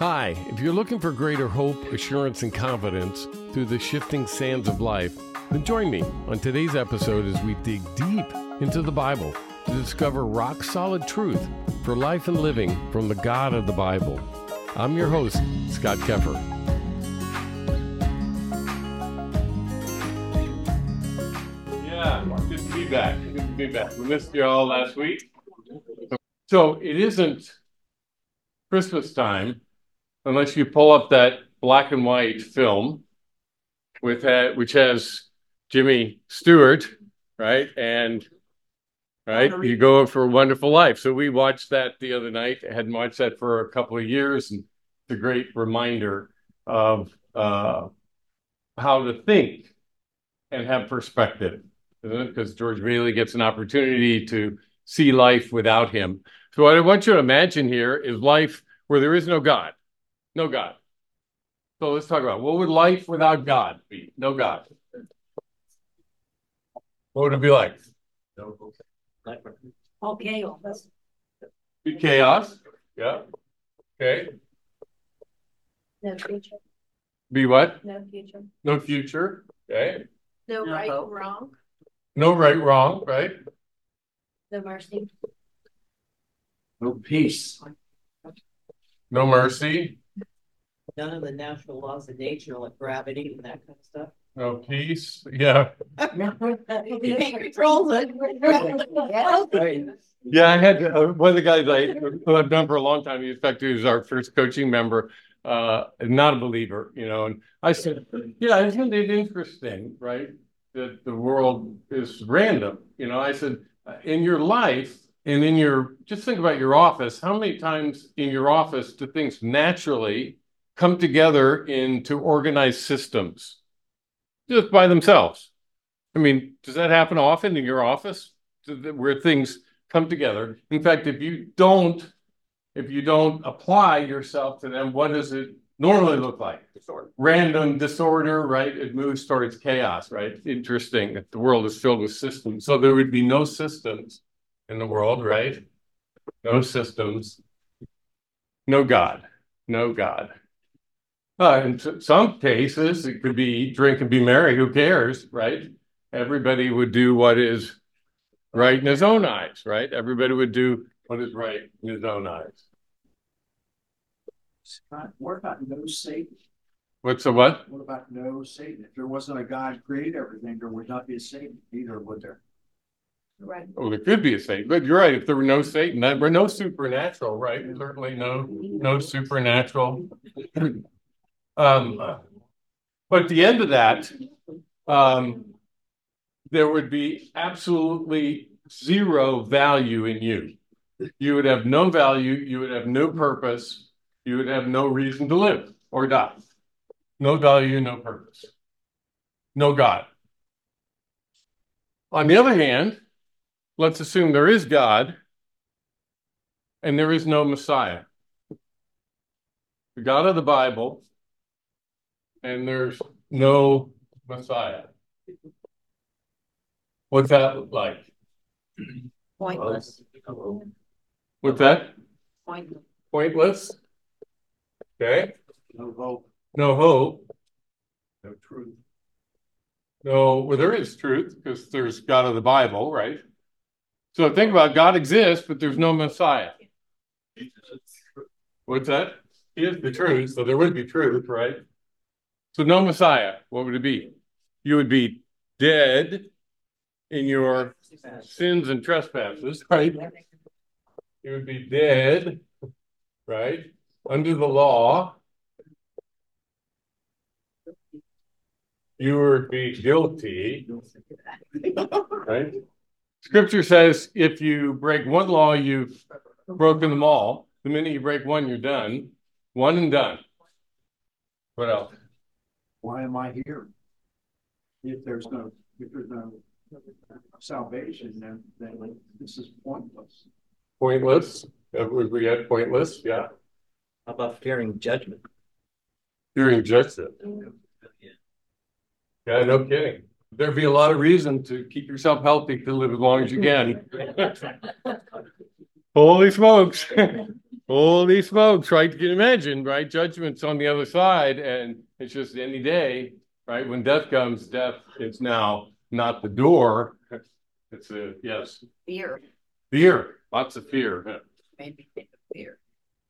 Hi, if you're looking for greater hope, assurance, and confidence through the shifting sands of life, then join me on today's episode as we dig deep into the Bible to discover rock solid truth for life and living from the God of the Bible. I'm your host, Scott Keffer. Yeah, good to be back. Good to be back. We missed you all last week. So it isn't Christmas time unless you pull up that black and white film with uh, which has Jimmy Stewart, right? And right, you go for a wonderful life. So we watched that the other night. I hadn't watched that for a couple of years, and it's a great reminder of uh, how to think and have perspective. Because George Bailey gets an opportunity to see life without him. So what I want you to imagine here is life where there is no God. No God. So let's talk about what would life without God be? No God. What would it be like? Okay, Be chaos. Yeah. Okay. no future, Be what? no future, No future. Okay. no No right, hope. wrong, No right, wrong, right? no mercy, No peace. No mercy. None of the natural laws of nature like gravity and that kind of stuff. No peace. Yeah. You can't it. Yeah, I had uh, one of the guys I, who I've known for a long time. In fact, he was our first coaching member. Uh, not a believer, you know. And I said, "Yeah, isn't it interesting, right? That the world is random." You know, I said, "In your life and in your just think about your office. How many times in your office do things naturally come together into organized systems, just by themselves? I mean, does that happen often in your office, where things come together. In fact, if you don't, if you don't apply yourself to them, what does it normally look like? Random disorder, right? It moves towards chaos, right? Interesting that the world is filled with systems. So there would be no systems in the world, right? No systems. No God. No God. Uh, in s- some cases, it could be drink, and be merry. Who cares, right? Everybody would do what is right in his own eyes, right? Everybody would do what is right in his own eyes. Scott, what about no Satan? What's the what? What about no Satan? If there wasn't a God who created everything, there would not be a Satan either, would there? right, Oh, there could be a Satan, but you're right. If there were no Satan, there were no supernatural, right? Certainly no, no supernatural. Um, but at the end of that, um, there would be absolutely zero value in you. You would have no value. You would have no purpose. You would have no reason to live or die. No value, no purpose. No God. On the other hand, let's assume there is God and there is no Messiah. The God of the Bible and there's no Messiah. What's that look like? pointless, What's that? pointless, Pointless? Okay, No hope, no hope. no truth. No, well, there is truth because there's God of the Bible, right? So think about God exists, but there's no Messiah. What's that? He is the truth, so there would be truth, right? So no Messiah. What would it be? You would be dead in your sins and trespasses, right? You would be dead, right? Under the law. You would be guilty, right? Scripture says if you break one law, you've broken them all. The minute you break one, you're done. One and done. What else? Why am I here? If there's no, if there's no salvation, then, then this is pointless. Pointless. Uh, We we pointless, yeah. How about fearing judgment? During judgment. Yeah, no kidding. There'd be a lot of reason to keep yourself healthy to live as long as you can. Holy smokes. Holy smokes, right? You can imagine, right? Judgment's on the other side, and it's just any day, right? When death comes, death is now not the door. It's a yes, Fear, fear, lots of fear, made me think of fear.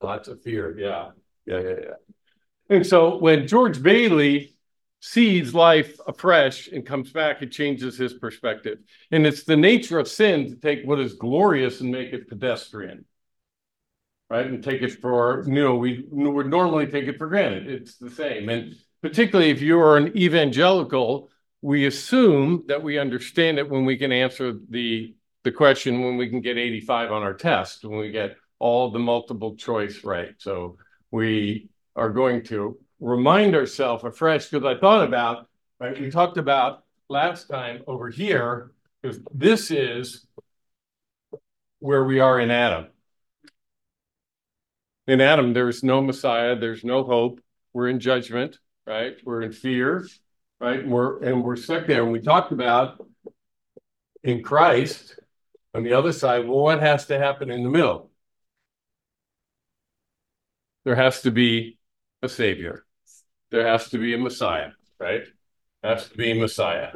lots of fear. Yeah, yeah, yeah, yeah. And so when George Bailey sees life afresh and comes back, it changes his perspective. And it's the nature of sin to take what is glorious and make it pedestrian. Right. And take it for, you know, we would normally take it for granted. It's the same. And particularly if you are an evangelical, we assume that we understand it when we can answer the the question when we can get 85 on our test, when we get all the multiple choice right. So we are going to remind ourselves afresh because I thought about, right? We talked about last time over here, because this is where we are in Adam. In Adam, there's no Messiah, there's no hope. We're in judgment, right? We're in fear, right? And we're and we're stuck there. And we talked about in Christ on the other side, well, what has to happen in the middle? There has to be a savior. There has to be a Messiah, right? Has to be a Messiah.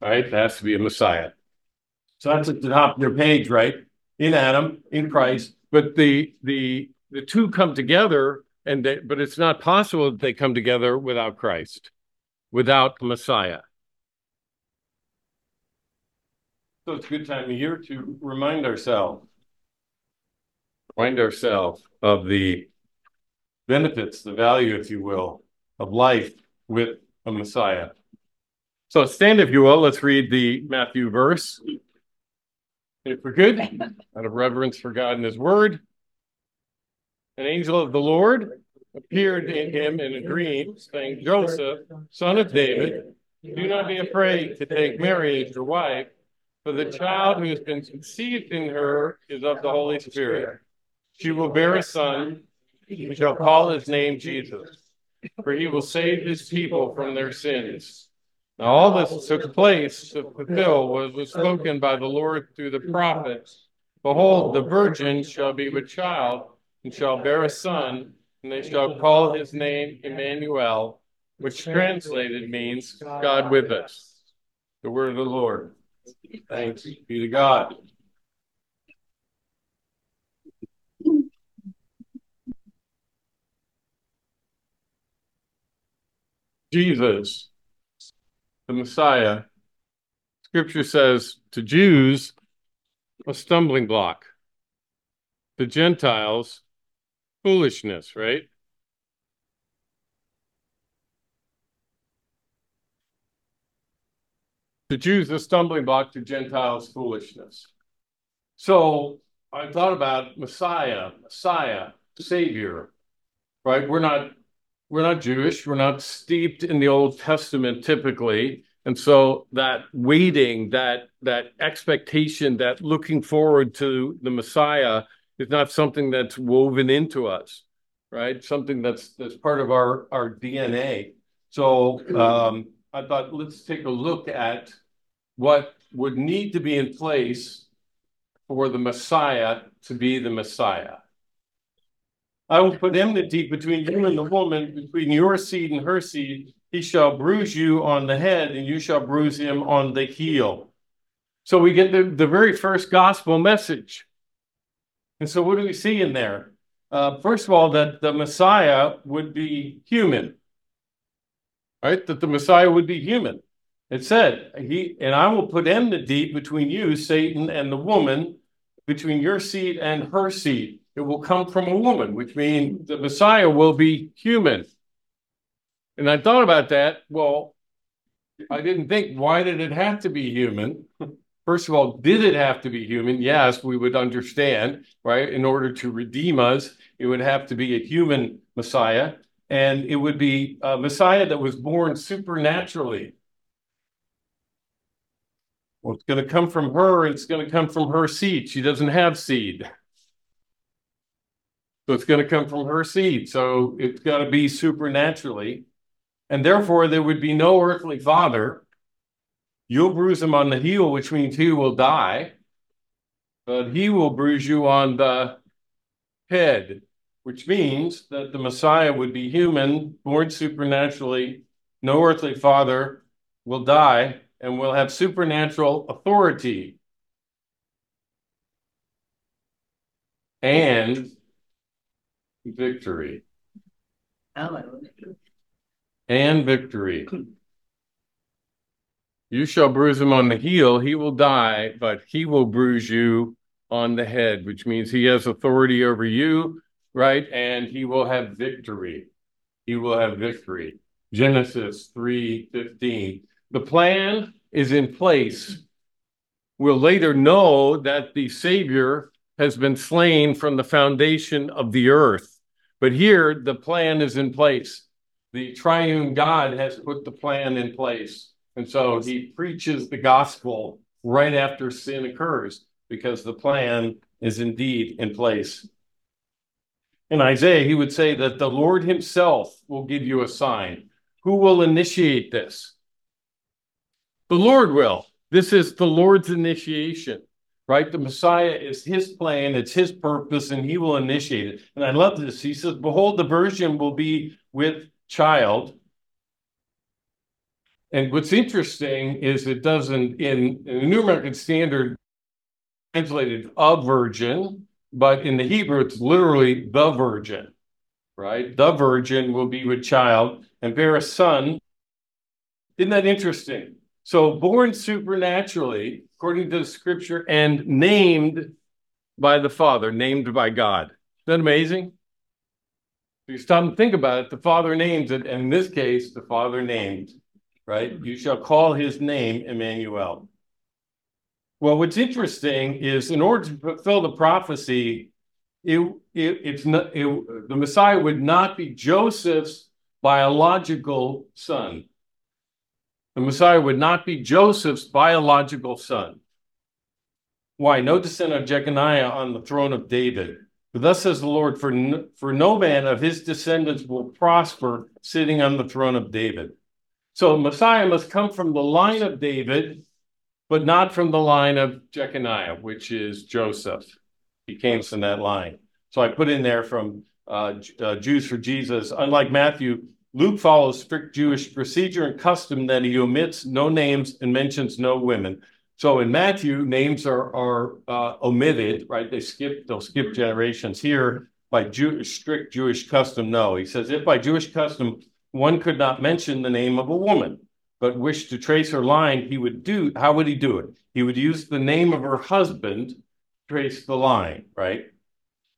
Right? There has to be a Messiah. So that's at the top of your page, right? In Adam, in Christ. But the the the two come together and they, but it's not possible that they come together without Christ, without Messiah. So it's a good time of year to remind ourselves, remind ourselves of the benefits, the value, if you will, of life with a Messiah. So stand, if you will. Let's read the Matthew verse. If we're good, out of reverence for God and His Word, an angel of the Lord appeared in him in a dream, saying, Joseph, son of David, do not be afraid to take Mary as your wife, for the child who has been conceived in her is of the Holy Spirit. She will bear a son we shall call his name Jesus, for he will save his people from their sins. Now, all this took place to fulfill what was spoken by the Lord through the prophets. Behold, the virgin shall be with child and shall bear a son, and they shall call his name Emmanuel, which translated means God with us. The word of the Lord. Thanks be to God. Jesus, the Messiah, scripture says to Jews, a stumbling block. To Gentiles, foolishness, right? To Jews, a stumbling block, to Gentiles, foolishness. So I thought about Messiah, Messiah, Savior, right? We're not we're not Jewish. We're not steeped in the Old Testament typically. And so that waiting, that that expectation, that looking forward to the Messiah is not something that's woven into us, right? Something that's that's part of our our DNA. So um, I thought let's take a look at what would need to be in place for the Messiah to be the Messiah. I will put enmity between you and the woman, between your seed and her seed. He shall bruise you on the head, and you shall bruise him on the heel. So we get the, the very first gospel message. And so, what do we see in there? Uh, first of all, that the Messiah would be human, right? That the Messiah would be human. It said, "He and I will put enmity between you, Satan, and the woman, between your seed and her seed." It will come from a woman, which means the Messiah will be human. And I thought about that. Well, I didn't think, why did it have to be human? First of all, did it have to be human? Yes, we would understand, right? In order to redeem us, it would have to be a human Messiah, and it would be a Messiah that was born supernaturally. Well, it's going to come from her, it's going to come from her seed. She doesn't have seed. So it's going to come from her seed. So it's got to be supernaturally. And therefore, there would be no earthly father. You'll bruise him on the heel, which means he will die. But he will bruise you on the head, which means that the Messiah would be human, born supernaturally, no earthly father, will die, and will have supernatural authority. And victory. And victory. You shall bruise him on the heel, he will die, but he will bruise you on the head, which means he has authority over you, right? And he will have victory. He will have victory. Genesis 3:15. The plan is in place. We'll later know that the Savior has been slain from the foundation of the earth. But here, the plan is in place. The triune God has put the plan in place. And so he preaches the gospel right after sin occurs because the plan is indeed in place. In Isaiah, he would say that the Lord himself will give you a sign. Who will initiate this? The Lord will. This is the Lord's initiation, right? The Messiah is his plan, it's his purpose, and he will initiate it. And I love this. He says, Behold, the virgin will be with child. And what's interesting is it doesn't, in, in the New American Standard, translated a virgin, but in the Hebrew, it's literally the virgin, right? The virgin will be with child and bear a son. Isn't that interesting? So, born supernaturally, according to the scripture, and named by the Father, named by God. Isn't that amazing? You stop and think about it. The Father names it, and in this case, the Father named, right? You shall call his name Emmanuel. Well, what's interesting is in order to fulfill the prophecy, it, it, it's not, it, the Messiah would not be Joseph's biological son. The Messiah would not be Joseph's biological son. Why? No descent of Jeconiah on the throne of David. Thus says the Lord, for no, for no man of his descendants will prosper sitting on the throne of David. So Messiah must come from the line of David, but not from the line of Jeconiah, which is Joseph. He came from that line. So I put in there from uh, uh, Jews for Jesus. Unlike Matthew, Luke follows strict Jewish procedure and custom that he omits no names and mentions no women. So in Matthew, names are, are uh, omitted, right? They skip, they'll skip generations. Here, by strict Jewish custom, no. He says, if by Jewish custom one could not mention the name of a woman, but wished to trace her line, he would do, how would he do it? He would use the name of her husband, trace the line, right?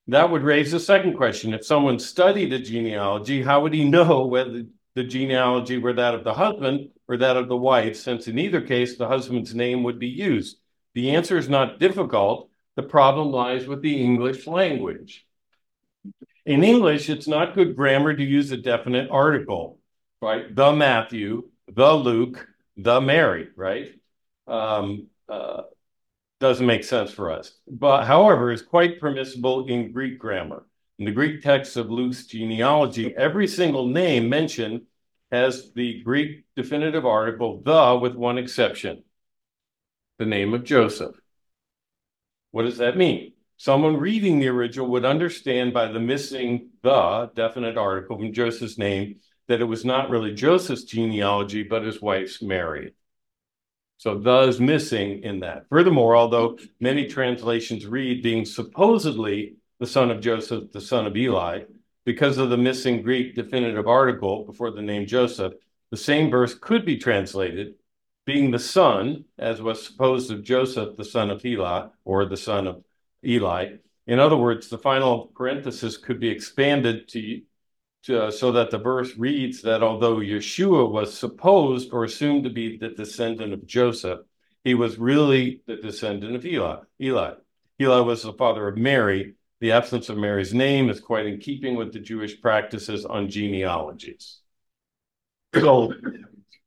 That would raise the second question. If someone studied a genealogy, how would he know whether the genealogy were that of the husband or that of the wife, since in either case the husband's name would be used? The answer is not difficult. The problem lies with the English language. In English, it's not good grammar to use a definite article, right? The Matthew, the Luke, the Mary, right? Um, uh, doesn't make sense for us. But however, is quite permissible in Greek grammar. In the Greek text of Luke's genealogy, every single name mentioned has the Greek definitive article the with one exception, the name of Joseph. What does that mean? Someone reading the original would understand by the missing the definite article from Joseph's name that it was not really Joseph's genealogy, but his wife's Mary. So the is missing in that. Furthermore, although many translations read being supposedly the son of Joseph, the son of Eli, because of the missing Greek definitive article before the name Joseph, the same verse could be translated being the son, as was supposed of Joseph, the son of Eli, or the son of Eli. In other words, the final parenthesis could be expanded to uh, so that the verse reads that although Yeshua was supposed or assumed to be the descendant of Joseph, he was really the descendant of Eli. Eli. Eli was the father of Mary. The absence of Mary's name is quite in keeping with the Jewish practices on genealogies. So,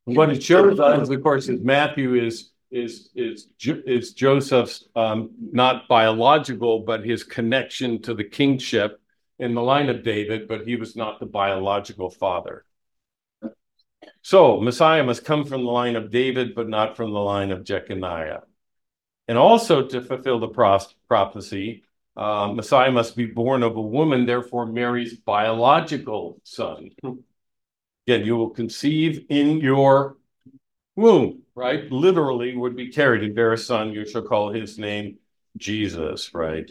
what it shows us, of course, is Matthew is is is is Joseph's um, not biological, but his connection to the kingship in the line of David, but he was not the biological father. So Messiah must come from the line of David, but not from the line of Jeconiah. And also to fulfill the prophecy, uh, Messiah must be born of a woman, therefore Mary's biological son. Again, you will conceive in your womb, right? Literally would be carried and bear a son. You shall call his name Jesus, right?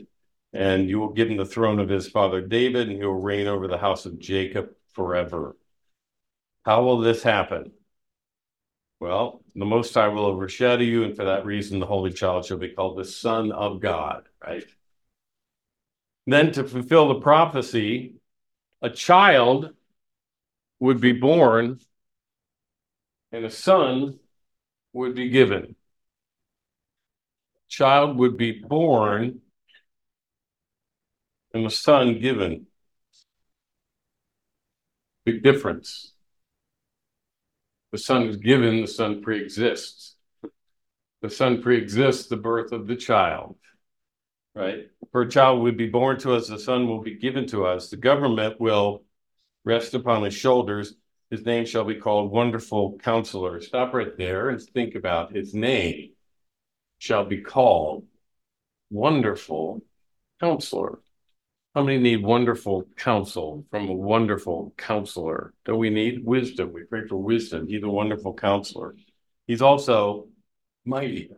And you will give him the throne of his father David, and he will reign over the house of Jacob forever. How will this happen? Well, the Most High will overshadow you, and for that reason, the Holy Child shall be called the Son of God, right? Then, to fulfill the prophecy, a child would be born and a son would be given. Child would be born and a son given. Big difference. The son is given, the son preexists. The son preexists the birth of the child, right? For a child would be born to us, the son will be given to us. The government will rest upon his shoulders. His name shall be called Wonderful Counselor. Stop right there and think about his name shall be called Wonderful Counselor. How many need wonderful counsel from a wonderful counselor? Do we need wisdom? We pray for wisdom. He's a wonderful counselor. He's also mighty.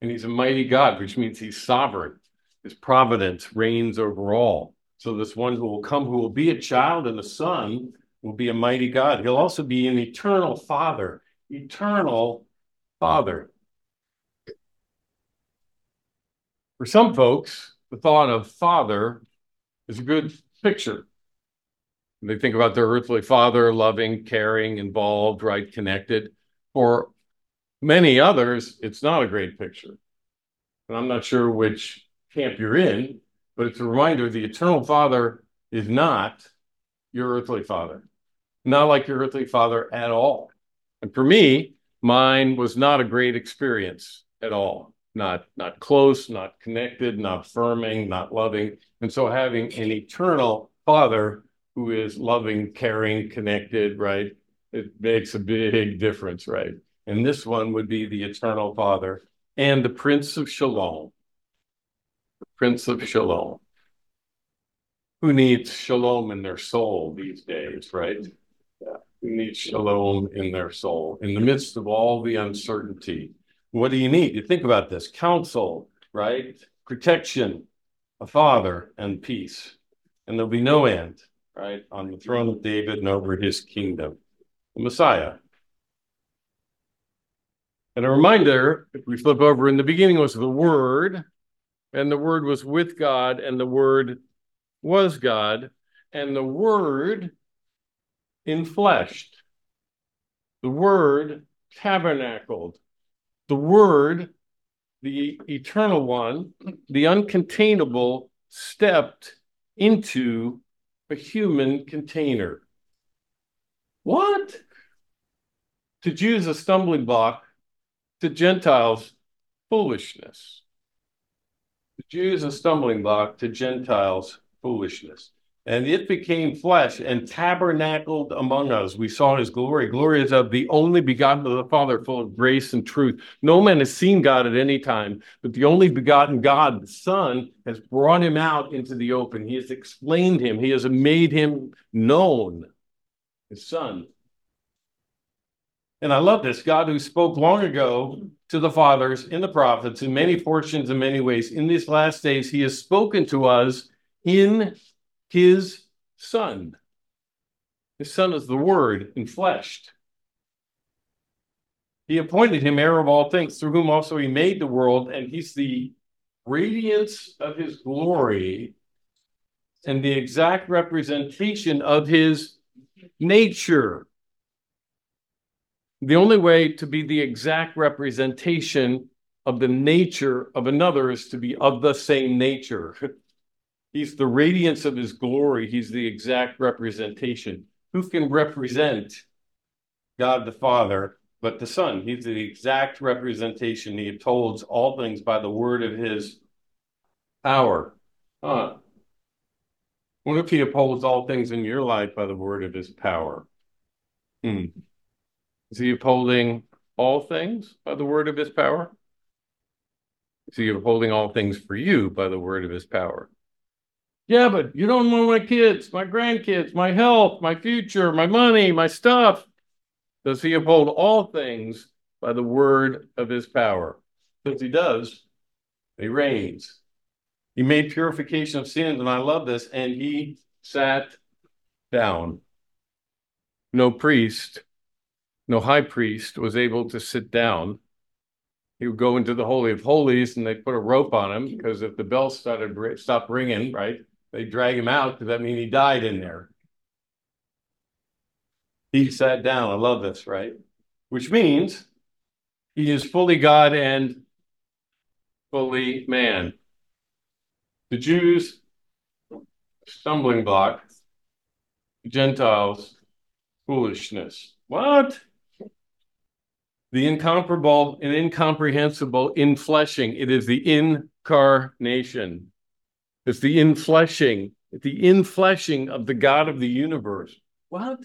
And he's a mighty God, which means he's sovereign. His providence reigns over all. So this one who will come, who will be a child and a son, will be a mighty God. He'll also be an eternal father, eternal father. For some folks, the thought of father is a good picture. They think about their earthly father, loving, caring, involved, right, connected. For many others, it's not a great picture. And I'm not sure which camp you're in, but it's a reminder the eternal father is not your earthly father, not like your earthly father at all. And for me, mine was not a great experience at all. Not not close, not connected, not firming, not loving. And so having an eternal father who is loving, caring, connected, right? It makes a big difference, right? And this one would be the eternal father and the prince of shalom. The prince of shalom. Who needs shalom in their soul these days, right? Yeah. Who needs shalom in their soul in the midst of all the uncertainty? What do you need? You think about this counsel, right? Protection, a father, and peace. And there'll be no end, right? On the throne of David and over his kingdom. The Messiah. And a reminder, if we flip over in the beginning was the Word, and the Word was with God, and the Word was God, and the Word infleshed. The Word tabernacled. The Word, the eternal one, the uncontainable, stepped into a human container. What? To Jews, a stumbling block, to Gentiles, foolishness. To Jews, a stumbling block, to Gentiles, foolishness. And it became flesh and tabernacled among us. We saw his glory. Glory is of the only begotten of the Father, full of grace and truth. No man has seen God at any time, but the only begotten God, the Son, has brought him out into the open. He has explained him, he has made him known, his Son. And I love this God who spoke long ago to the fathers in the prophets in many portions in many ways. In these last days, he has spoken to us in his son. His son is the word enfleshed. He appointed him heir of all things, through whom also he made the world, and he's the radiance of his glory and the exact representation of his nature. The only way to be the exact representation of the nature of another is to be of the same nature. He's the radiance of his glory. He's the exact representation. Who can represent God the Father but the Son? He's the exact representation. He upholds all things by the word of his power. Huh. What if he upholds all things in your life by the word of his power? Hmm. Is he upholding all things by the word of his power? Is he upholding all things for you by the word of his power? Yeah, but you don't know my kids, my grandkids, my health, my future, my money, my stuff. Does he uphold all things by the word of his power? Since he does, he reigns. He made purification of sins, and I love this, and he sat down. No priest, no high priest was able to sit down. He would go into the Holy of Holies and they put a rope on him because if the bell started stopped ringing, right, they drag him out because that means he died in there. He sat down. I love this, right? Which means he is fully God and fully man. The Jews, stumbling block. Gentiles, foolishness. What? The incomparable and incomprehensible infleshing. It is the incarnation. It's the infleshing, the infleshing of the God of the universe. What?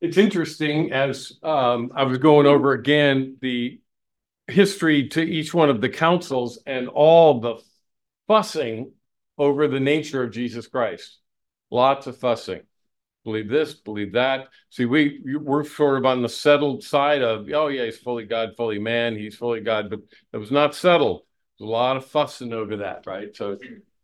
It's interesting as um, I was going over again the history to each one of the councils and all the fussing over the nature of Jesus Christ. Lots of fussing. Believe this, believe that. See, we we're sort of on the settled side of, oh yeah, he's fully God, fully man, he's fully God, but it was not settled. A lot of fussing over that, right? So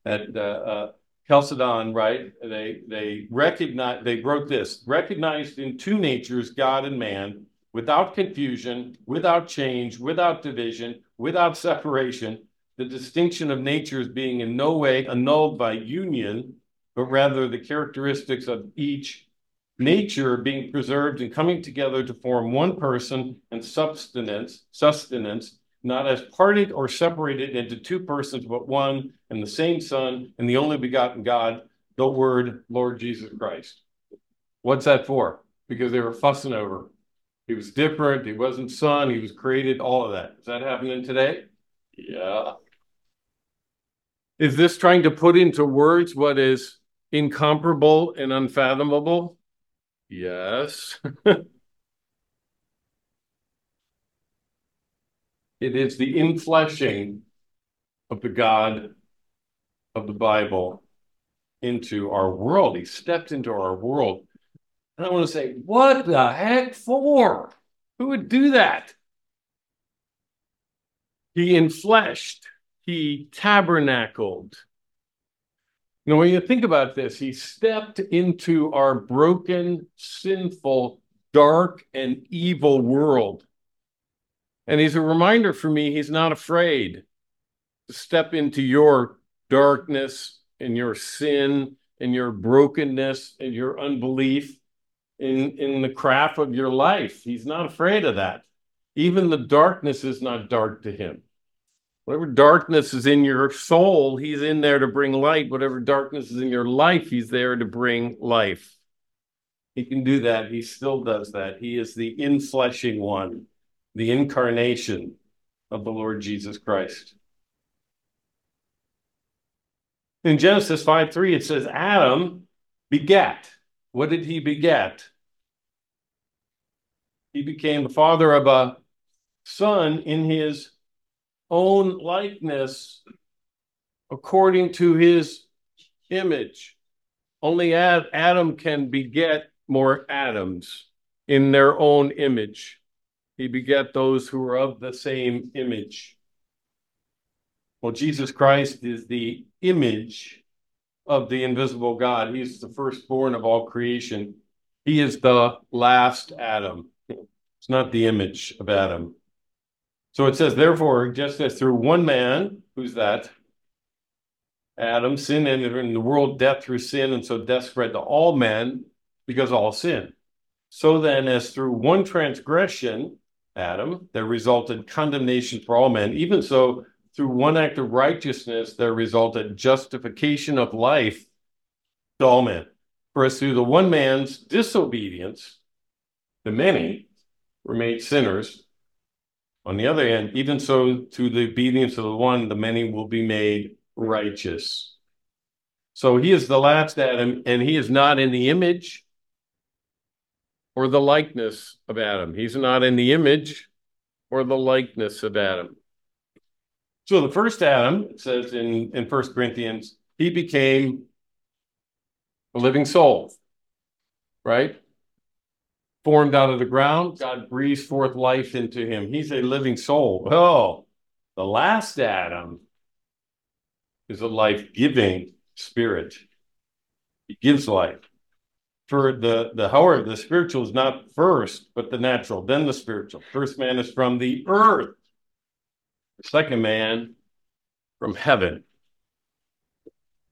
at uh, uh, Chalcedon, right? They they recognize they wrote this recognized in two natures, God and man, without confusion, without change, without division, without separation, the distinction of natures being in no way annulled by union, but rather the characteristics of each nature being preserved and coming together to form one person and sustenance, sustenance, not as parted or separated into two persons, but one and the same Son and the only begotten God, the Word, Lord Jesus Christ. What's that for? Because they were fussing over. He was different. He wasn't Son. He was created. All of that. Is that happening today? Yeah. Is this trying to put into words what is incomparable and unfathomable? Yes. it is the infleshing of the God of the Bible into our world. He stepped into our world. And I want to say, what the heck for? Who would do that? He infleshed he tabernacled. Know, when you think about this, he stepped into our broken, sinful, dark, and evil world. And he's a reminder for me he's not afraid to step into your darkness and your sin and your brokenness and your unbelief in, in the craft of your life. He's not afraid of that. Even the darkness is not dark to him. Whatever darkness is in your soul, he's in there to bring light. Whatever darkness is in your life, he's there to bring life. He can do that. He still does that. He is the infleshing one, the incarnation of the Lord Jesus Christ. In Genesis 5 3, it says, Adam begat. What did he beget? He became the father of a son in his own likeness according to his image. Only Adam can beget more Adams in their own image. He beget those who are of the same image. Well, Jesus Christ is the image of the invisible God. He's the firstborn of all creation. He is the last Adam. It's not the image of Adam. So it says, therefore, just as through one man, who's that? Adam, sin entered in the world, death through sin, and so death spread to all men because all sin. So then, as through one transgression, Adam, there resulted condemnation for all men, even so, through one act of righteousness, there resulted justification of life to all men. For as through the one man's disobedience, the many were made sinners, on the other hand, even so, through the obedience of the one, the many will be made righteous. So he is the last Adam, and he is not in the image or the likeness of Adam. He's not in the image or the likeness of Adam. So the first Adam, it says in, in First Corinthians, he became a living soul, right? Formed out of the ground, God breathes forth life into him. He's a living soul. Oh, the last Adam is a life giving spirit. He gives life. For the, the, however, the spiritual is not first, but the natural, then the spiritual. First man is from the earth, the second man from heaven.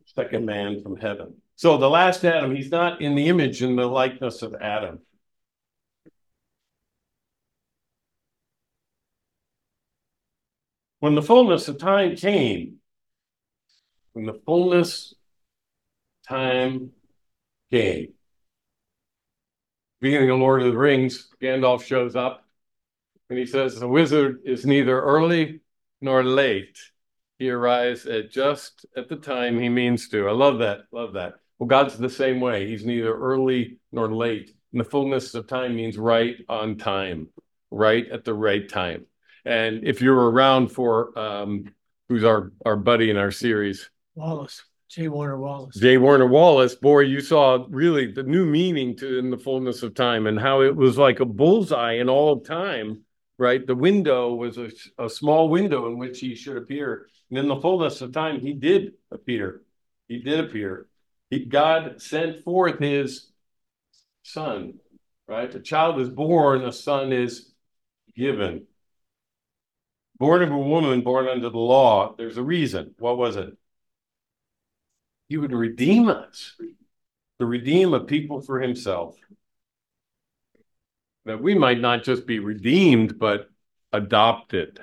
Second man from heaven. So the last Adam, he's not in the image and the likeness of Adam. When the fullness of time came, when the fullness time came, beginning of Lord of the Rings, Gandalf shows up and he says, The wizard is neither early nor late. He arrives at just at the time he means to. I love that. Love that. Well, God's the same way. He's neither early nor late. And the fullness of time means right on time, right at the right time. And if you're around for um, who's our our buddy in our series, Wallace, J. Warner Wallace. J. Warner Wallace, boy, you saw really the new meaning to in the fullness of time and how it was like a bullseye in all of time, right? The window was a, a small window in which he should appear. And in the fullness of time, he did appear. He did appear. He, God sent forth his son, right? A child is born, a son is given born of a woman born under the law, there's a reason. What was it? He would redeem us, to redeem a people for himself. That we might not just be redeemed, but adopted.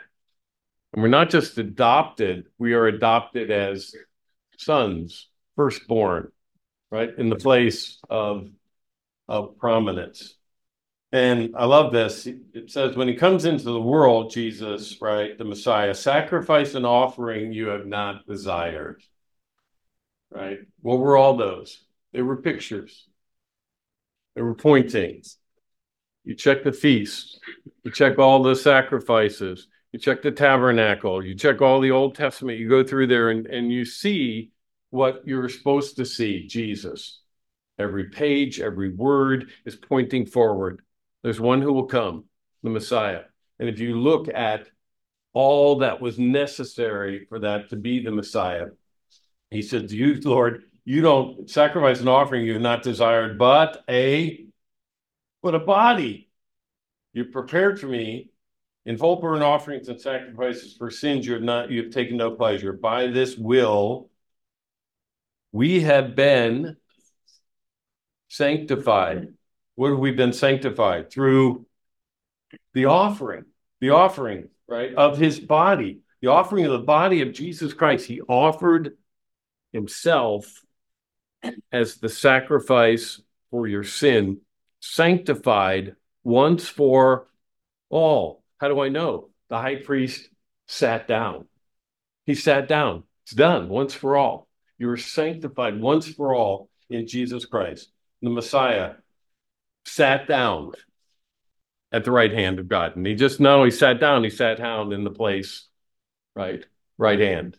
And we're not just adopted, we are adopted as sons, firstborn, right? In the place of, of prominence. And I love this. It says, when he comes into the world, Jesus, right, the Messiah, sacrifice and offering you have not desired. Right? What were all those? They were pictures, they were pointings. You check the feast, you check all the sacrifices, you check the tabernacle, you check all the Old Testament, you go through there and, and you see what you're supposed to see Jesus. Every page, every word is pointing forward. There's one who will come, the Messiah. And if you look at all that was necessary for that to be the Messiah, he says, You, Lord, you don't sacrifice an offering you have not desired, but a but a body you prepared for me in full burnt offerings and sacrifices for sins you have not you have taken no pleasure. By this will we have been sanctified what have we been sanctified? Through the offering, the offering, right, of his body, the offering of the body of Jesus Christ. He offered himself as the sacrifice for your sin, sanctified once for all. How do I know? The high priest sat down. He sat down. It's done once for all. You are sanctified once for all in Jesus Christ. The Messiah sat down at the right hand of God. And he just not only sat down, he sat down in the place, right? Right hand.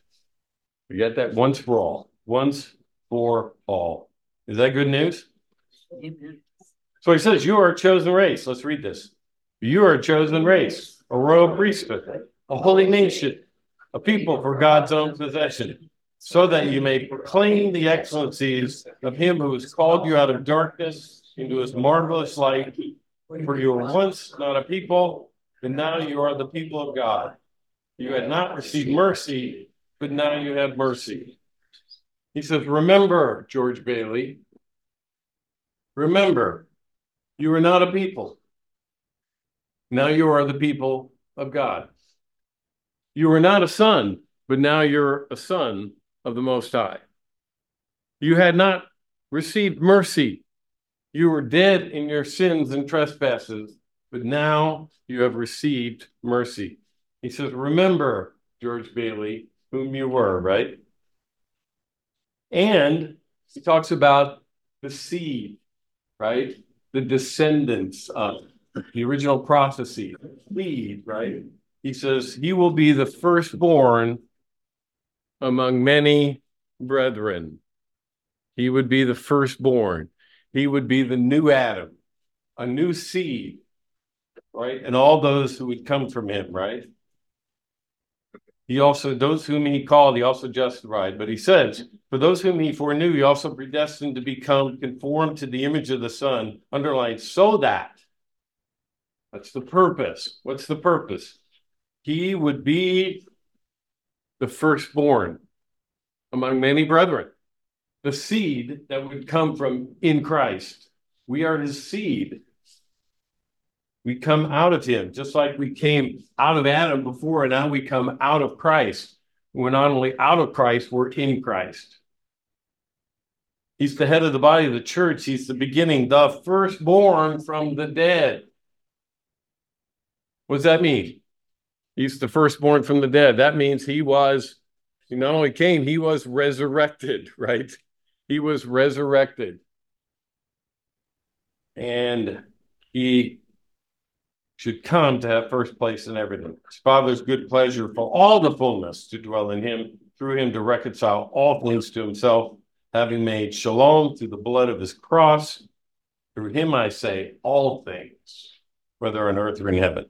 You got that? Once for all. Once for all. Is that good news? So he says, You are a chosen race. Let's read this. You are a chosen race, a royal priesthood, a holy nation, a people for God's own possession, so that you may proclaim the excellencies of him who has called you out of darkness into his marvelous light. For you were once not a people, but now you are the people of God. You had not received mercy, but now you have mercy. He says, Remember, George Bailey, remember, you were not a people. Now you are the people of God. You were not a son, but now you're a son of the Most High. You had not received mercy, you were dead in your sins and trespasses, but now you have received mercy. He says, Remember, George Bailey, whom you were, right? And he talks about the seed, right? The descendants of the original prophecy, seed, right? He says, He will be the firstborn among many brethren. He would be the firstborn. He would be the new Adam, a new seed, right? And all those who would come from him, right? He also, those whom he called, he also justified. But he says, for those whom he foreknew, he also predestined to become conformed to the image of the Son, underlined, so that. That's the purpose. What's the purpose? He would be the firstborn among many brethren, the seed that would come from in Christ. We are his seed. We come out of him, just like we came out of Adam before, and now we come out of Christ. We're not only out of Christ, we're in Christ. He's the head of the body of the church. He's the beginning, the firstborn from the dead. What does that mean? He's the firstborn from the dead. That means he was, he not only came, he was resurrected, right? He was resurrected. And he should come to have first place in everything. His Father's good pleasure for all the fullness to dwell in him, through him to reconcile all things to himself, having made shalom through the blood of his cross. Through him I say all things, whether on earth or in heaven.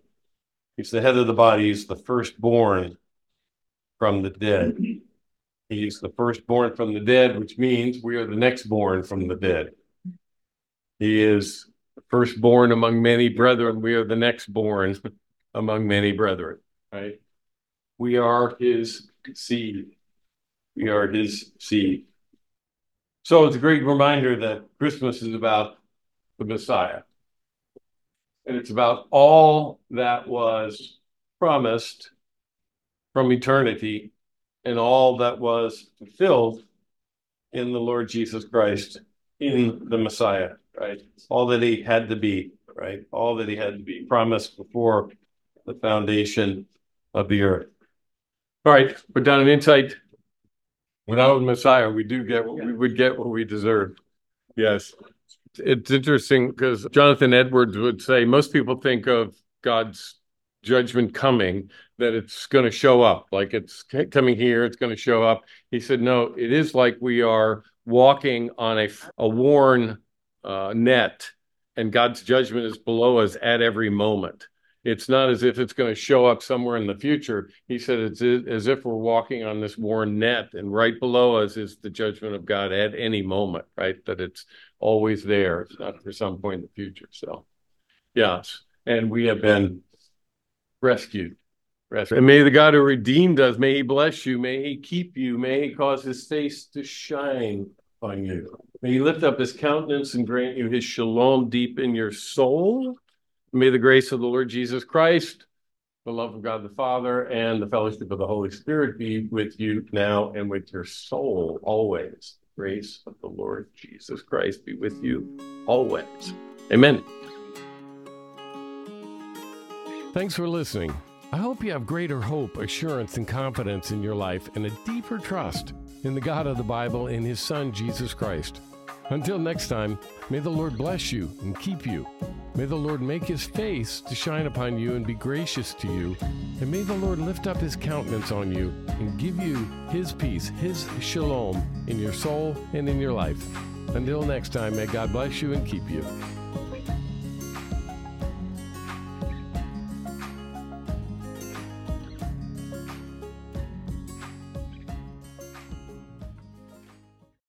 He's the head of the body, he's the firstborn from the dead. He's the firstborn from the dead, which means we are the next born from the dead. He is firstborn among many brethren. We are the next born among many brethren, right? We are his seed. We are his seed. So it's a great reminder that Christmas is about the Messiah. And it's about all that was promised from eternity and all that was fulfilled in the Lord Jesus Christ, in the Messiah right? All that he had to be, right? All that he had to be promised before the foundation of the earth. All right, we're done an insight. Without Messiah, we do get what we would get what we deserve. Yes. It's interesting because Jonathan Edwards would say most people think of God's judgment coming, that it's going to show up, like it's coming here, it's going to show up. He said, no, it is like we are walking on a, a worn uh, net, and God's judgment is below us at every moment. It's not as if it's going to show up somewhere in the future. He said it's as if we're walking on this worn net, and right below us is the judgment of God at any moment, right? That it's always there. It's not for some point in the future. So, yes. And we have been rescued. rescued. And may the God who redeemed us, may he bless you, may he keep you, may he cause his face to shine on you. May he lift up his countenance and grant you his shalom deep in your soul. May the grace of the Lord Jesus Christ, the love of God the Father, and the fellowship of the Holy Spirit be with you now and with your soul always. The grace of the Lord Jesus Christ be with you always. Amen. Thanks for listening. I hope you have greater hope, assurance, and confidence in your life and a deeper trust in the God of the Bible and his Son, Jesus Christ. Until next time, may the Lord bless you and keep you. May the Lord make his face to shine upon you and be gracious to you. And may the Lord lift up his countenance on you and give you his peace, his shalom in your soul and in your life. Until next time, may God bless you and keep you.